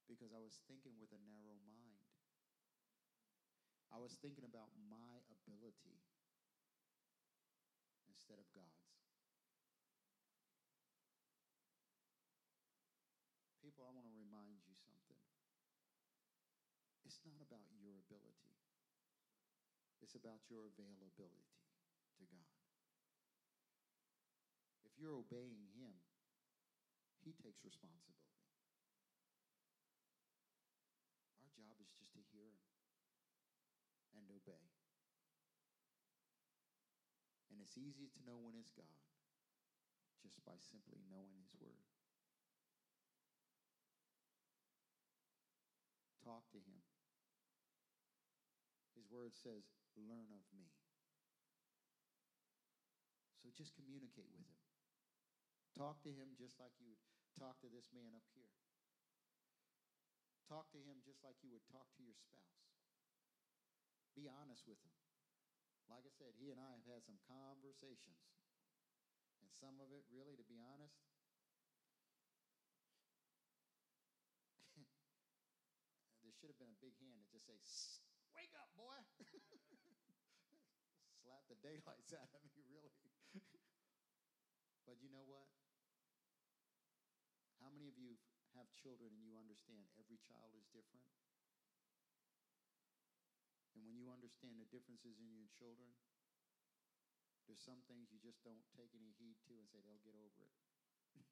S3: Because I was thinking with a narrow mind. I was thinking about my ability instead of God's. People, I want to remind you something. It's not about your ability. It's about your availability to God. If you're obeying Him, He takes responsibility. Our job is just to hear Him and obey. And it's easy to know when it's God just by simply knowing His Word. Talk to Him. Word says, learn of me. So just communicate with him. Talk to him just like you would talk to this man up here. Talk to him just like you would talk to your spouse. Be honest with him. Like I said, he and I have had some conversations. And some of it, really, to be honest, [laughs] there should have been a big hand that just say, Wake up, boy. [laughs] Slap the daylights out of me, really. [laughs] but you know what? How many of you have children and you understand every child is different? And when you understand the differences in your children, there's some things you just don't take any heed to and say they'll get over it. [laughs]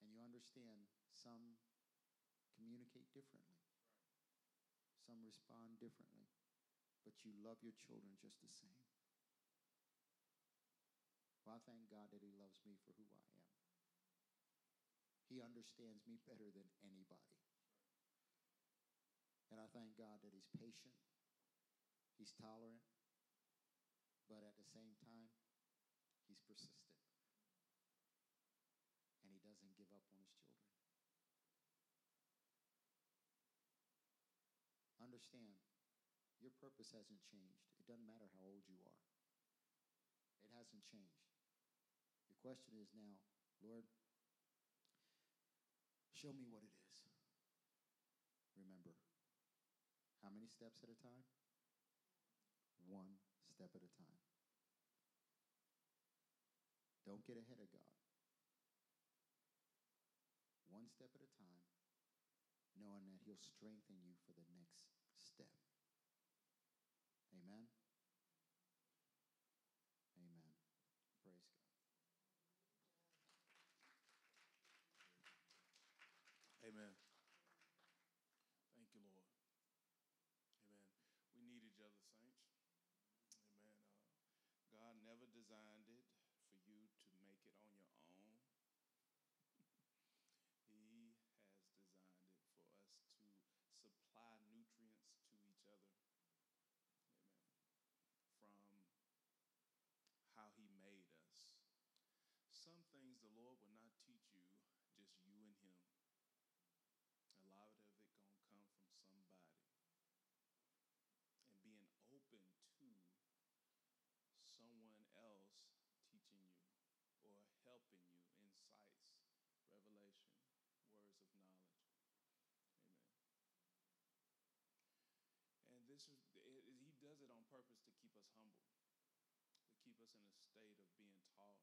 S3: and you understand some communicate differently. Some respond differently, but you love your children just the same. Well, I thank God that He loves me for who I am. He understands me better than anybody. And I thank God that He's patient, He's tolerant, but at the same time, He's persistent. And He doesn't give up on His children. Understand, your purpose hasn't changed. It doesn't matter how old you are, it hasn't changed. Your question is now, Lord, show me what it is. Remember, how many steps at a time? One step at a time. Don't get ahead of God. One step at a time knowing that He'll strengthen you for the next Amen. Amen. Praise God.
S2: Amen. Thank you, Lord. Amen. We need each other, saints. Amen. Uh, God never designed it for you to make it on your own. he has designed it for us to supply nutrients to each other. Amen. From how He made us. Some things the Lord will not teach you, just you and Him. A lot of it gonna come from somebody. And being open to someone else teaching you or helping you, insights, revelation words of knowledge. Amen. And this is, it, he does it on purpose to keep us humble, to keep us in a state of being taught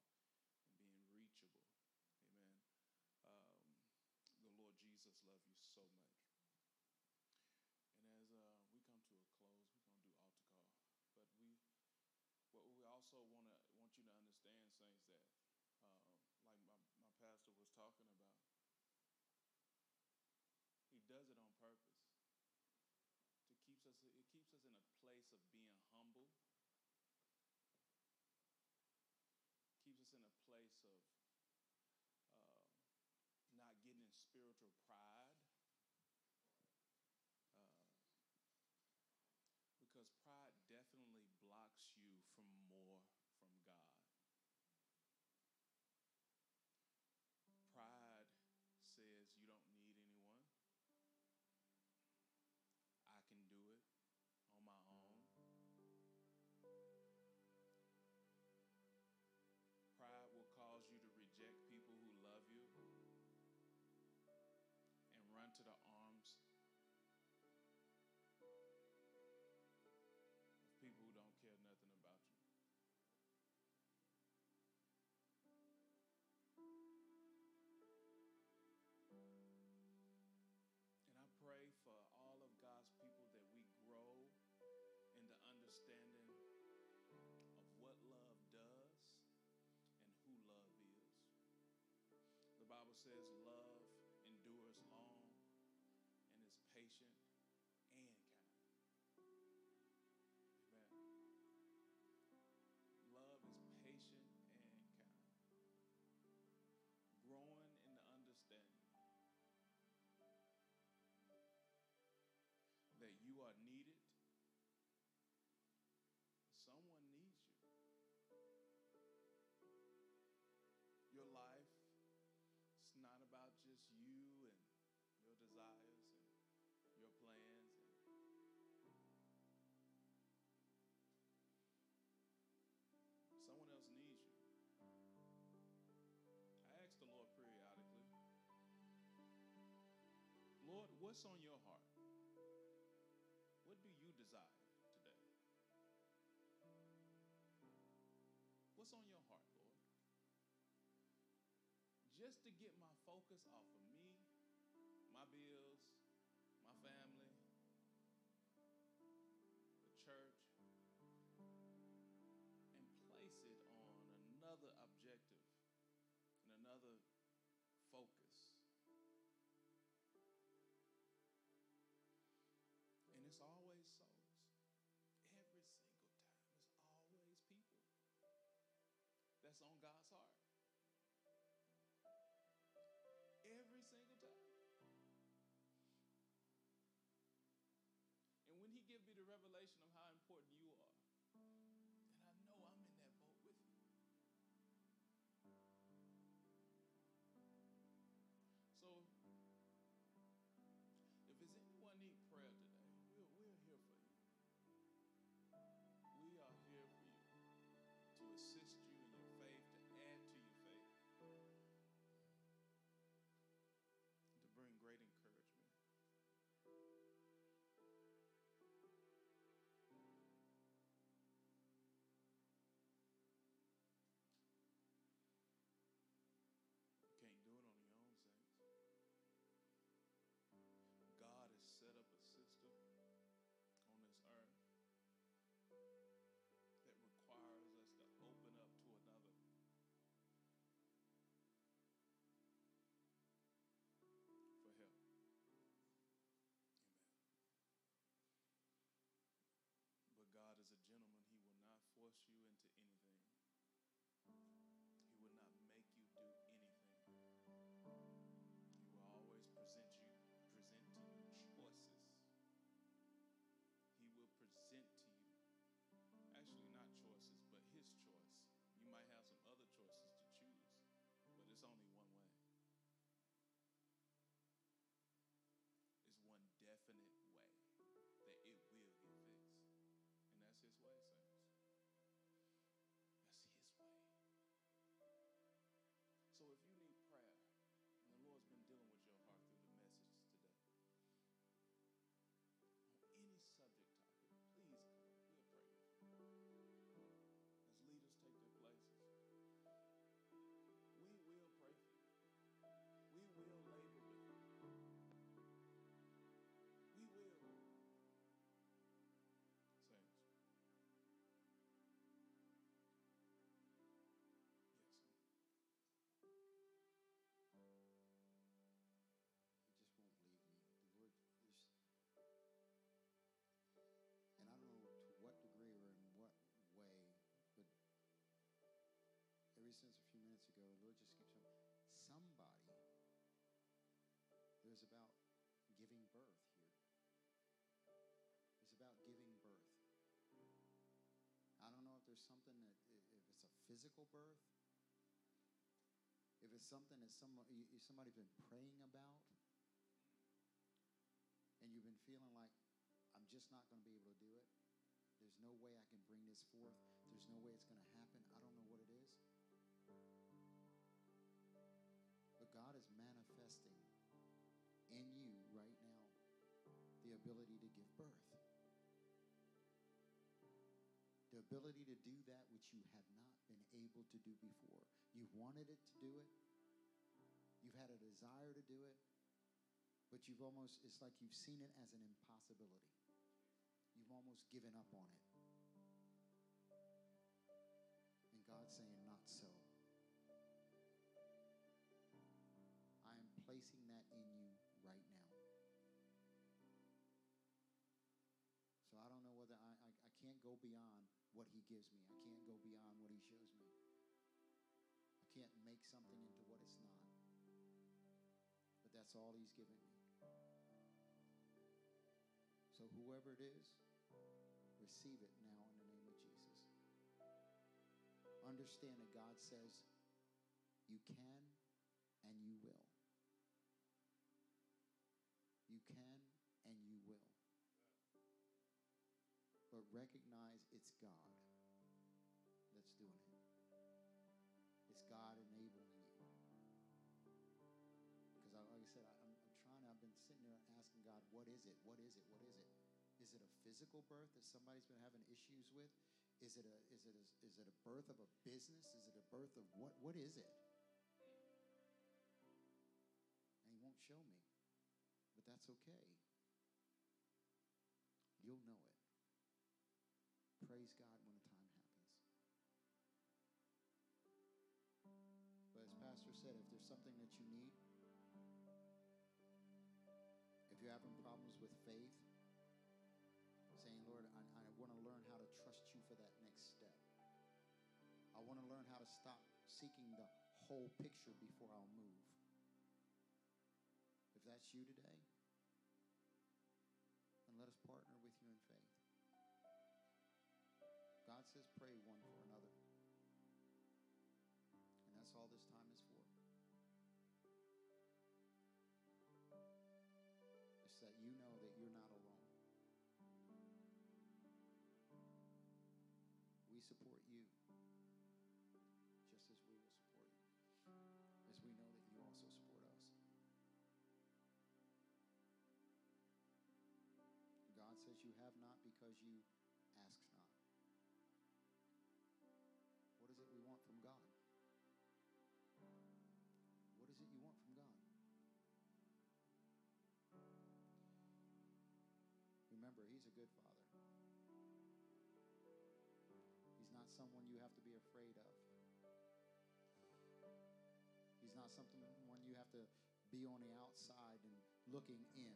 S2: so much. And as uh, we come to a close, we're going to do altar call. But we, what we also want to want you to understand, saints, that uh, like my, my pastor was talking about, he does it on purpose. To keeps us, it keeps us in a place of being humble. Keeps us in a place of uh, not getting in spiritual pride. And run to the arms of people who don't care nothing about you. And I pray for all of God's people that we grow in the understanding of what love does and who love is. The Bible says love what's on your heart? What do you desire today? What's on your heart, Lord? Just to get my focus off of me, my bills, about giving birth here. It's about giving birth. I don't know if there's
S3: something that, if it's a physical birth, if it's something that somebody, somebody's been praying about, and you've been feeling like, I'm just not going to be able to do it. There's no way I can bring this forth. There's no way it's going to the ability to give birth. The ability to do that which you have not been able to do before. You've wanted it to do it. You've had a desire to do it. But you've almost, it's like you've seen it as an impossibility. You've almost given up on it. And God's saying, not so. I am placing that in you right go beyond what he gives me. I can't go beyond what he shows me. I can't make something into what it's not. But that's all he's given me. So whoever it is, receive it now in the name of Jesus. Understand that God says you can and you will. But recognize it's God that's doing it. It's God enabling you. Because, like I said, I, I'm, I'm trying. I've been sitting there asking God, "What is it? What is it? What is it? Is it a physical birth that somebody's been having issues with? Is it a is it a, is it a birth of a business? Is it a birth of what? What is it?" And He won't show me, but that's okay. You'll know it. Praise God when the time happens. But as Pastor said, if there's something that you need, if you're having problems with faith, saying, Lord, I, I want to learn how to trust you for that next step. I want to learn how to stop seeking the whole picture before I'll move. If that's you today, then let us partner says, pray one for another. And that's all this time is for. It's that you know that you're not alone. We support you just as we will support you, as we know that you also support us. God says you have not because you not something one you have to be on the outside and looking in.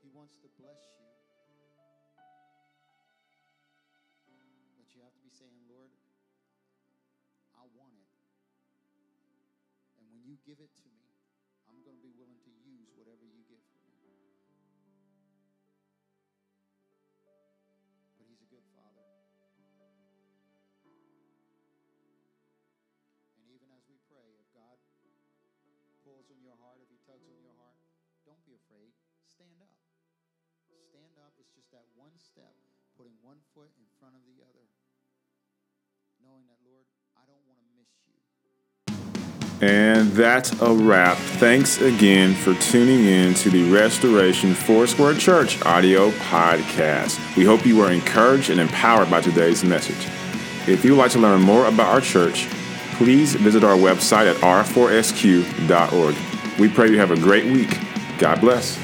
S3: He wants to bless you. But you have to be saying, Lord, I want it. And when you give it to me, I'm going to be willing to use whatever you give me. But He's a good Father. Pulls on your heart, if He tugs on your heart, don't be afraid. Stand up. Stand up. It's just that one step, putting one foot in front of the other. Knowing that, Lord, I don't want to miss you.
S1: And that's a wrap. Thanks again for tuning in to the Restoration Foursquare Church audio podcast. We hope you were encouraged and empowered by today's message. If you would like to learn more about our church, please visit our website at r4sq.org. We pray you have a great week. God bless.